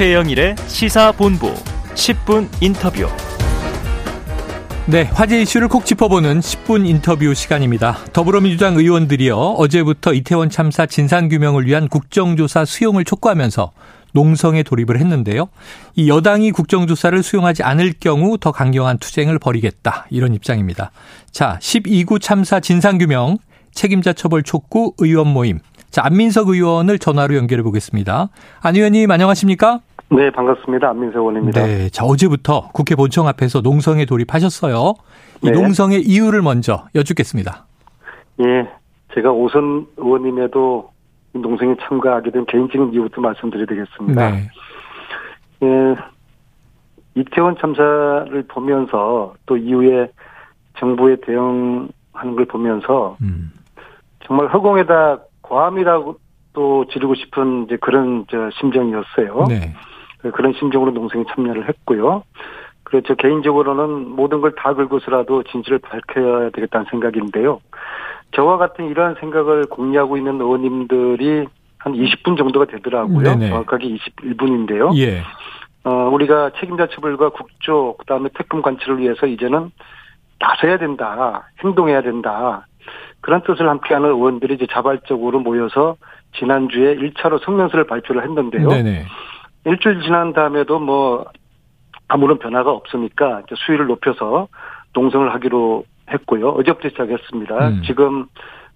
최영일의 시사본부 10분 인터뷰. 네, 화제 이슈를 콕 짚어보는 10분 인터뷰 시간입니다. 더불어민주당 의원들이요, 어제부터 이태원 참사 진상규명을 위한 국정조사 수용을 촉구하면서 농성에 돌입을 했는데요. 이 여당이 국정조사를 수용하지 않을 경우 더 강경한 투쟁을 벌이겠다. 이런 입장입니다. 자, 12구 참사 진상규명, 책임자 처벌 촉구 의원 모임. 자, 안민석 의원을 전화로 연결해 보겠습니다. 안 의원님 안녕하십니까? 네, 반갑습니다. 안민석 의원입니다. 네, 자, 어제부터 국회 본청 앞에서 농성에 돌입하셨어요. 이 네. 농성의 이유를 먼저 여쭙겠습니다. 예, 제가 오선 의원님에도 농성에 참가하게 된 개인적인 이유부터 말씀드리겠습니다. 네. 예, 이태원 참사를 보면서 또 이후에 정부의 대응하는 걸 보면서 음. 정말 허공에다 과함이라고 또 지르고 싶은 이제 그런 저 심정이었어요. 네. 그런 심정으로 농성에 참여를 했고요. 그렇죠. 개인적으로는 모든 걸 다 긁고서라도 진실을 밝혀야 되겠다는 생각인데요. 저와 같은 이러한 생각을 공유하고 있는 의원님들이 한 20분 정도가 되더라고요. 네네. 정확하게 21분인데요. 예. 어, 우리가 책임자 처벌과 국조, 그 다음에 특검 관찰을 위해서 이제는 나서야 된다. 행동해야 된다. 그런 뜻을 함께하는 의원들이 이제 자발적으로 모여서 지난주에 1차로 성명서를 발표를 했는데요. 네네. 일주일 지난 다음에도 뭐 아무런 변화가 없으니까 수위를 높여서 농성을 하기로 했고요. 어제부터 시작했습니다. 음. 지금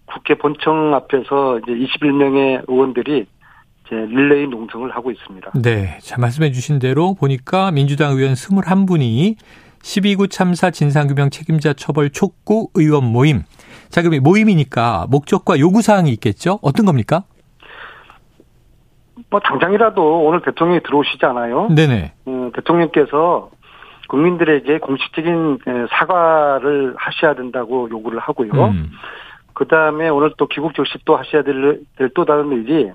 국회 본청 앞에서 이제 21명의 의원들이 이제 릴레이 농성을 하고 있습니다. 네. 자, 말씀해 주신 대로 보니까 민주당 의원 21분이 12구 참사 진상규명 책임자 처벌 촉구 의원 모임. 자, 그럼 모임이니까 목적과 요구사항이 있겠죠? 어떤 겁니까? 뭐 당장이라도 오늘 대통령이 들어오시지 않아요? 네네. 음, 대통령께서 국민들에게 공식적인 사과를 하셔야 된다고 요구를 하고요. 음. 그 다음에 오늘 또 귀국 적시 또 하셔야 될, 될또 다른 일이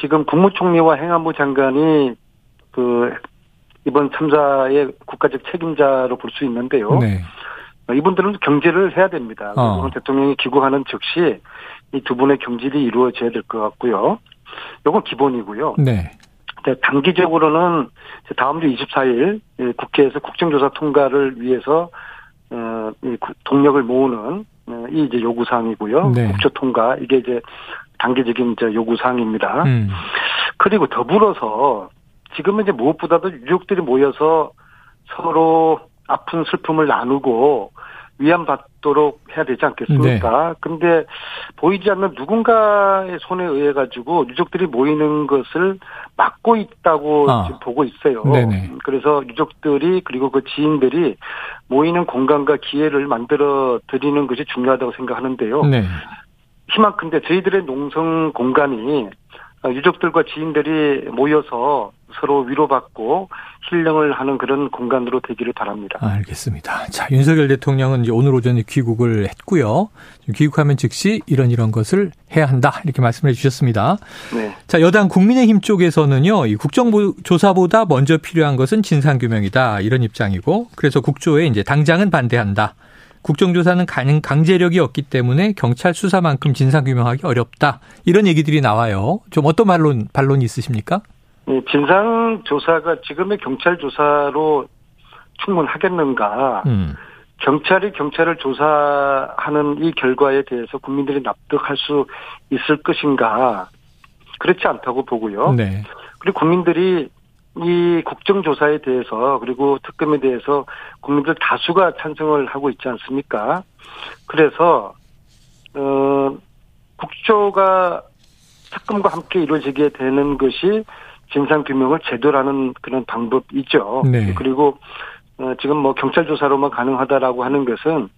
지금 국무총리와 행안부 장관이 그 이번 참사의 국가적 책임자로 볼 수 있는데요. 네. 이분들은 경질을 해야 됩니다. 어. 오늘 대통령이 귀국하는 즉시 이 두 분의 경질이 이루어져야 될 것 같고요. 요건 기본이고요. 네. 단기적으로는 다음 주 24일 국회에서 국정조사 통과를 위해서 어, 동력을 모으는 어, 이 이제 요구 사항이고요. 네. 국조 통과 이게 이제 단기적인 이제 요구 사항입니다. 음. 그리고 더불어서 지금은 이제 무엇보다도 유족들이 모여서 서로 아픈 슬픔을 나누고 위안받도록 해야 되지 않겠습니까? 네. 근데 보이지 않는 누군가의 손에 의해 가지고 유족들이 모이는 것을 막고 있다고 아. 지금 보고 있어요. 네네. 그래서 유족들이 그리고 그 지인들이 모이는 공간과 기회를 만들어 드리는 것이 중요하다고 생각하는데요. 네. 희망컨대 저희들의 농성 공간이 유족들과 지인들이 모여서 서로 위로받고 힐링을 하는 그런 공간으로 되기를 바랍니다. 알겠습니다. 자, 윤석열 대통령은 이제 오늘 오전에 귀국을 했고요. 귀국하면 즉시 이런 이런 것을 해야 한다. 이렇게 말씀해 주셨습니다. 네. 자, 여당 국민의힘 쪽에서는요. 이 국정조사보다 먼저 필요한 것은 진상규명이다. 이런 입장이고 그래서 국조에 이제 당장은 반대한다. 국정조사는 강제력이 없기 때문에 경찰 수사만큼 진상규명하기 어렵다. 이런 얘기들이 나와요. 좀 어떤 반론, 반론이 있으십니까? 네, 진상 조사가 지금의 경찰 조사로 충분하겠는가. 음. 경찰이 경찰을 조사하는 이 결과에 대해서 국민들이 납득할 수 있을 것인가. 그렇지 않다고 보고요. 네. 그리고 국민들이 이 국정조사에 대해서 그리고 특검에 대해서 국민들 다수가 찬성을 하고 있지 않습니까? 그래서 어 국조가 특검과 함께 이루어지게 되는 것이 진상 규명을 제대로 하는 그런 방법이죠. 네. 그리고 어 지금 뭐 경찰 조사로만 가능하다라고 하는 것은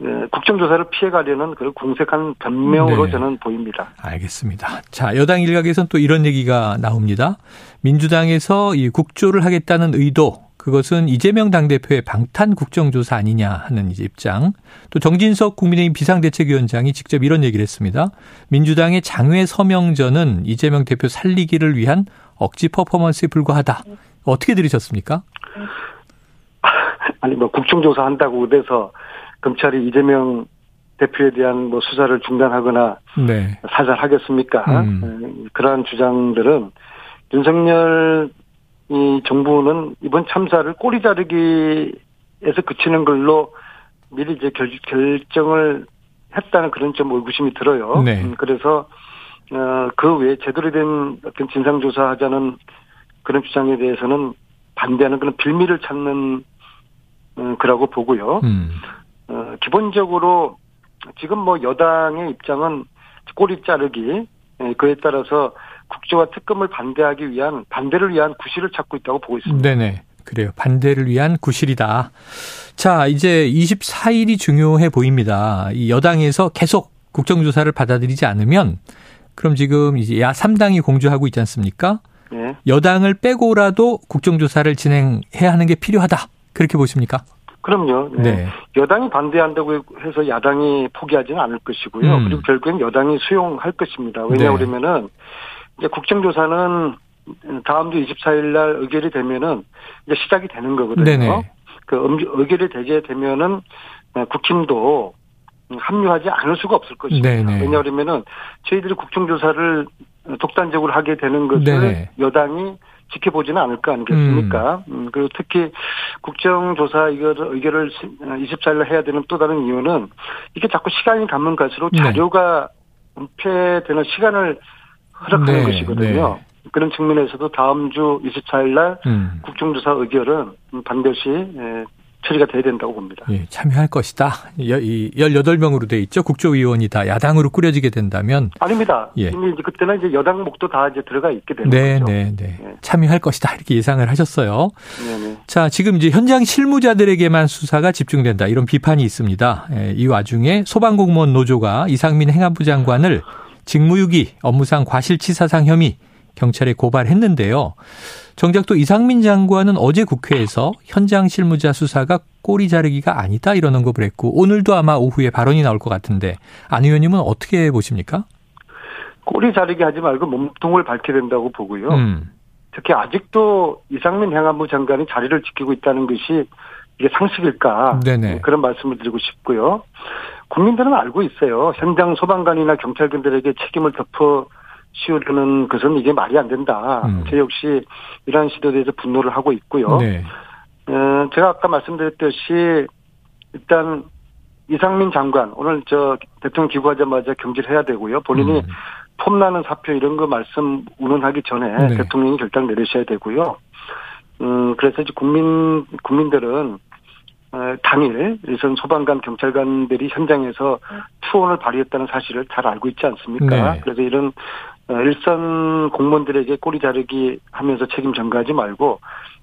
네, 국정조사를 피해가려는 그런 공색한 변명으로 네. 저는 보입니다. 알겠습니다. 자, 여당 일각에서는 또 이런 얘기가 나옵니다. 민주당에서 이 국조를 하겠다는 의도, 그것은 이재명 당대표의 방탄 국정조사 아니냐 하는 입장. 또 정진석 국민의힘 비상대책위원장이 직접 이런 얘기를 했습니다. 민주당의 장외 서명전은 이재명 대표 살리기를 위한 억지 퍼포먼스에 불과하다. 어떻게 들으셨습니까? 아니 뭐 국정조사 한다고 그래서 검찰이 이재명 대표에 대한 뭐 수사를 중단하거나 네. 살살하겠습니까? 음. 어, 그러한 주장들은 윤석열 이 정부는 이번 참사를 꼬리 자르기에서 그치는 걸로 미리 이제 결, 결정을 했다는 그런 좀 의구심이 들어요. 네. 음, 그래서 어, 그 외에 제대로 된 어떤 진상조사하자는 그런 주장에 대해서는 반대하는 그런 빌미를 찾는 어, 그라고 보고요. 음. 어, 기본적으로 지금 뭐 여당의 입장은 꼬리 자르기 예, 그에 따라서 국조와 특검을 반대하기 위한 반대를 위한 구실을 찾고 있다고 보고 있습니다. 네네. 그래요. 반대를 위한 구실이다. 자, 이제 24일이 중요해 보입니다. 이 여당에서 계속 국정조사를 받아들이지 않으면 그럼 지금 이제 야 3당이 공조하고 있지 않습니까? 네. 여당을 빼고라도 국정조사를 진행해야 하는 게 필요하다. 그렇게 보십니까? 그럼요. 네. 네. 여당이 반대한다고 해서 야당이 포기하지는 않을 것이고요. 음. 그리고 결국엔 여당이 수용할 것입니다. 왜냐하면은 네. 이제 국정조사는 다음 주 24일 날 의결이 되면은 이제 시작이 되는 거거든요. 네네. 그 의결이 되게 되면은 국힘도 합류하지 않을 수가 없을 것입니다. 네네. 왜냐하면은 저희들이 국정조사를 독단적으로 하게 되는 것을 네네. 여당이 지켜보지는 않을 거 아니겠습니까? 음. 음, 그리고 특히 국정조사 이거를 의결을 24일날 해야 되는 또 다른 이유는 이게 자꾸 시간이 가면 갈수록 네. 자료가 은폐되는 시간을 허락하는 네, 것이거든요. 네. 그런 측면에서도 다음 주 24일 날 음. 국정조사 의결은 반드시 예, 처리가 돼야 된다고 봅니다. 예, 참여할 것이다. 18명으로 돼 있죠. 국조위원이 다 야당으로 꾸려지게 된다면 아닙니다. 예. 이미 이제 그때는 이제 여당 목도 다 이제 들어가 있게 되는 네, 거죠. 네, 네. 예. 참여할 것이다. 이렇게 예상을 하셨어요. 네, 네. 자, 지금 이제 현장 실무자들에게만 수사가 집중된다. 이런 비판이 있습니다. 예, 이 와중에 소방공무원 노조가 이상민 행안부 장관을 직무유기, 업무상 과실치사상 혐의 경찰에 고발했는데요. 정작 또 이상민 장관은 어제 국회에서 현장 실무자 수사가 꼬리 자르기가 아니다 이런 언급을 했고 오늘도 아마 오후에 발언이 나올 것 같은데 안 의원님은 어떻게 보십니까? 꼬리 자르기 하지 말고 몸통을 밝혀야 된다고 보고요. 음. 특히 아직도 이상민 행안부 장관이 자리를 지키고 있다는 것이 이게 상식일까 네네. 그런 말씀을 드리고 싶고요. 국민들은 알고 있어요. 현장 소방관이나 경찰관들에게 책임을 덮어 씌우려는 것은 이게 말이 안 된다. 음. 저 역시 이러한 시도에 대해서 분노를 하고 있고요. 네. 어, 제가 아까 말씀드렸듯이 일단 이상민 장관 오늘 저 대통령 기구하자마자 경질해야 되고요. 본인이 음. 폼나는 사표 이런 거 말씀 운운하기 전에 네. 대통령이 결단 내리셔야 되고요. 음 그래서 이제 국민 국민들은 어, 당일 일선 소방관 경찰관들이 현장에서 투혼을 발휘했다는 사실을 잘 알고 있지 않습니까? 네. 그래서 이런 어, 일선 공무원들에게 꼬리 자르기 하면서 책임 전가하지 말고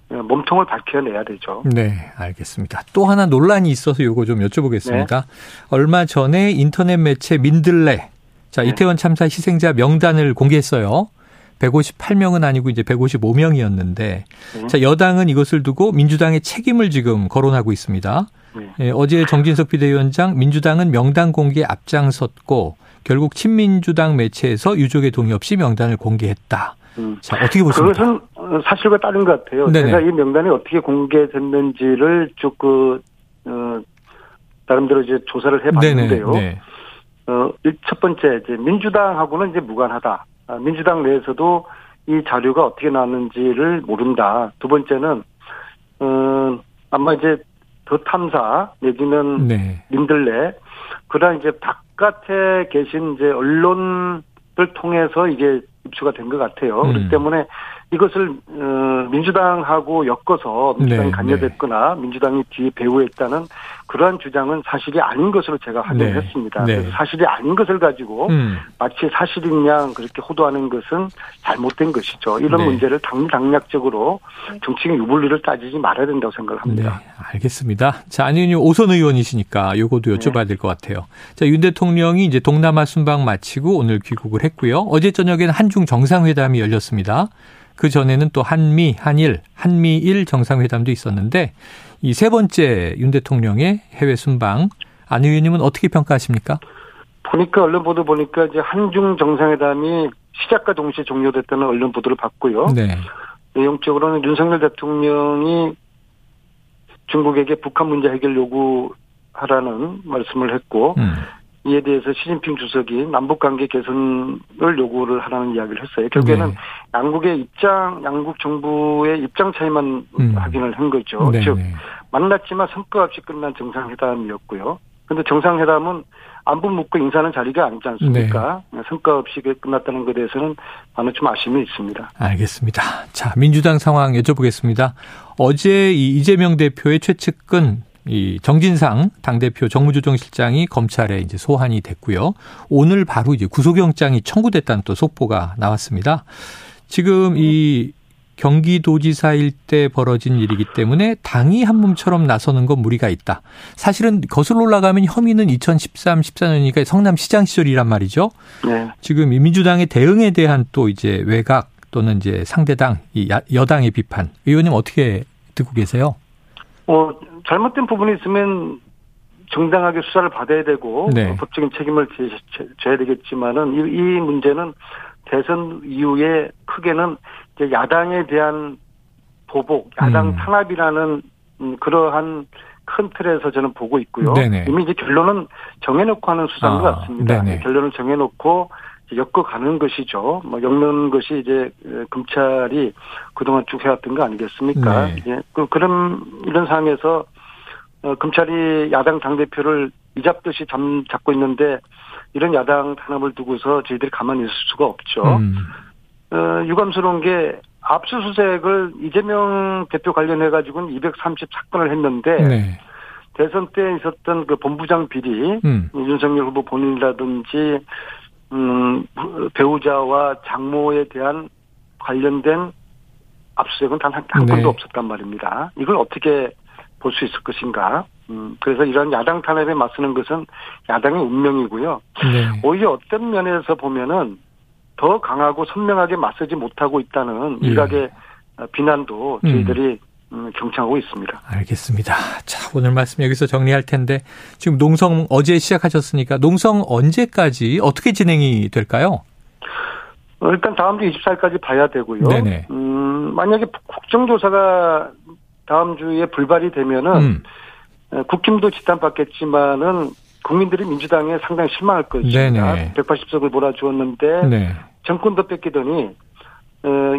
어, 몸통을 밝혀내야 되죠. 네, 알겠습니다. 또 하나 논란이 있어서 요거 좀 여쭤보겠습니다. 네. 얼마 전에 인터넷 매체 민들레 자 네. 이태원 참사 희생자 명단을 공개했어요. 158명은 아니고 이제 155명이었는데 네. 자 여당은 이것을 두고 민주당의 책임을 지금 거론하고 있습니다. 네. 예, 어제 정진석 비대위원장 민주당은 명단 공개 앞장섰고 결국 친민주당 매체에서 유족의 동의 없이 명단을 공개했다. 음. 자, 어떻게 보십니까? 그것은 사실과 다른 것 같아요. 네네. 제가 이 명단이 어떻게 공개됐는지를 쭉 그, 어, 나름대로 이제 조사를 해 봤는데요. 네. 어, 첫 번째, 이제 민주당하고는 이제 무관하다. 아, 민주당 내에서도 이 자료가 어떻게 나왔는지를 모른다. 두 번째는, 어, 아마 이제 더 탐사 내지는 네. 민들레 그러나 이제 바깥에 계신 이제 언론을 통해서 이게 입수가 된 것 같아요. 음. 그렇기 때문에 이것을 어, 민주당하고 엮어서 민주당이 네, 관여됐거나 네. 민주당이 뒤에 배후했다는 그러한 주장은 사실이 아닌 것으로 제가 확인했습니다. 네, 네. 사실이 아닌 것을 가지고 음. 마치 사실인 양 그렇게 호도하는 것은 잘못된 것이죠. 이런 네. 문제를 당당략적으로 정치적 유불리를 따지지 말아야 된다고 생각을 합니다. 네, 알겠습니다. 자, 안윤희 오선 의원이시니까 요것도 여쭤봐야 될 것 같아요. 자, 윤 대통령이 이제 동남아 순방 마치고 오늘 귀국을 했고요. 어제 저녁에는 한중 정상회담이 열렸습니다. 그 전에는 또 한미, 한일, 한미일 정상회담도 있었는데 이 세 번째 윤 대통령의 해외 순방 안 의원님은 어떻게 평가하십니까? 보니까 언론 보도 보니까 이제 한중 정상회담이 시작과 동시에 종료됐다는 언론 보도를 봤고요. 네. 내용적으로는 윤석열 대통령이 중국에게 북한 문제 해결 요구하라는 말씀을 했고 음. 이에 대해서 시진핑 주석이 남북 관계 개선을 요구를 하라는 이야기를 했어요. 결국에는 네. 양국의 입장, 양국 정부의 입장 차이만 음. 확인을 한 거죠. 네네. 즉 만났지만 성과 없이 끝난 정상회담이었고요. 그런데 정상회담은 안부 묻고 인사하는 자리가 아니지 않습니까? 네. 성과 없이 끝났다는 것에 대해서는 많은 좀 아쉬움이 있습니다. 알겠습니다. 자, 민주당 상황 여쭤보겠습니다. 어제 이 이재명 대표의 최측근 이 정진상 당대표 정무조정실장이 검찰에 이제 소환이 됐고요. 오늘 바로 이제 구속영장이 청구됐다는 또 속보가 나왔습니다. 지금 이 경기도지사일 때 벌어진 일이기 때문에 당이 한 몸처럼 나서는 건 무리가 있다. 사실은 거슬러 올라가면 혐의는 2013, 14년이니까 성남시장 시절이란 말이죠. 네. 지금 민주당의 대응에 대한 또 이제 외곽 또는 이제 상대당, 이 여당의 비판. 의원님 어떻게 듣고 계세요? 어, 잘못된 부분이 있으면 정당하게 수사를 받아야 되고 네. 법적인 책임을 져야 되겠지만은 이, 이 문제는 대선 이후에 크게는 이제 야당에 대한 보복, 야당 음. 탄압이라는 음, 그러한 큰 틀에서 저는 보고 있고요. 네네. 이미 이제 결론은 정해놓고 하는 수사인 아, 것 같습니다. 네네. 결론을 정해놓고 엮어가는 것이죠. 뭐 엮는 것이 이제 검찰이 그동안 쭉 해왔던 거 아니겠습니까? 네. 예. 그, 그런 이런 상황에서 어, 검찰이 야당 당 대표를 이잡듯이 잠, 잡고 있는데 이런 야당 탄압을 두고서 저희들이 가만히 있을 수가 없죠. 음. 어, 유감스러운 게 압수수색을 이재명 대표 관련해 가지고는 230 사건을 했는데 네. 대선 때 있었던 그 본부장 비리 음. 윤석열 후보 본인이라든지 음, 배우자와 장모에 대한 관련된 압수수색은 단한 건도 네. 없었단 말입니다. 이걸 어떻게 볼 수 있을 것인가? 음, 그래서 이런 야당 탄압에 맞서는 것은 야당의 운명이고요. 네. 오히려 어떤 면에서 보면은 더 강하고 선명하게 맞서지 못하고 있다는 예. 일각의 비난도 저희들이 음. 음. 경청하고 있습니다. 알겠습니다. 자, 오늘 말씀 여기서 정리할 텐데 지금 농성 어제 시작하셨으니까 농성 언제까지 어떻게 진행이 될까요? 어, 일단 다음 주 24일까지 봐야 되고요. 네네. 음, 만약에 국정조사가 다음 주에 불발이 되면은 음. 국힘도 지탄받겠지만은 국민들이 민주당에 상당히 실망할 것입니다. 180석을 몰아주었는데 네. 정권도 뺏기더니 어,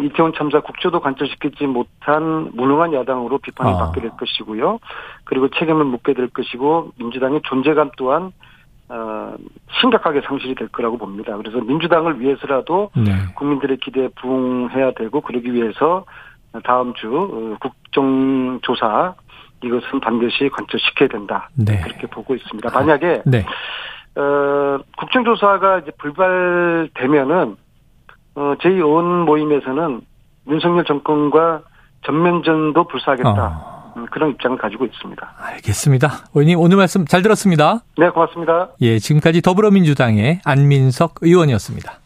이태원 참사 국조도 관철시키지 못한 무능한 야당으로 비판을 아. 받게 될 것이고요. 그리고 책임을 묻게 될 것이고 민주당의 존재감 또한 어, 심각하게 상실이 될 거라고 봅니다. 그래서 민주당을 위해서라도 네. 국민들의 기대에 부응해야 되고 그러기 위해서 다음 주 어, 국정조사 이것은 반드시 관철시켜야 된다. 네. 그렇게 보고 있습니다. 만약에 네. 어, 국정조사가 이제 불발되면은 어, 저희 의원 모임에서는 윤석열 정권과 전면전도 불사하겠다. 어. 음, 그런 입장을 가지고 있습니다. 알겠습니다. 의원님 오늘 말씀 잘 들었습니다. 네, 고맙습니다. 예, 지금까지 더불어민주당의 안민석 의원이었습니다.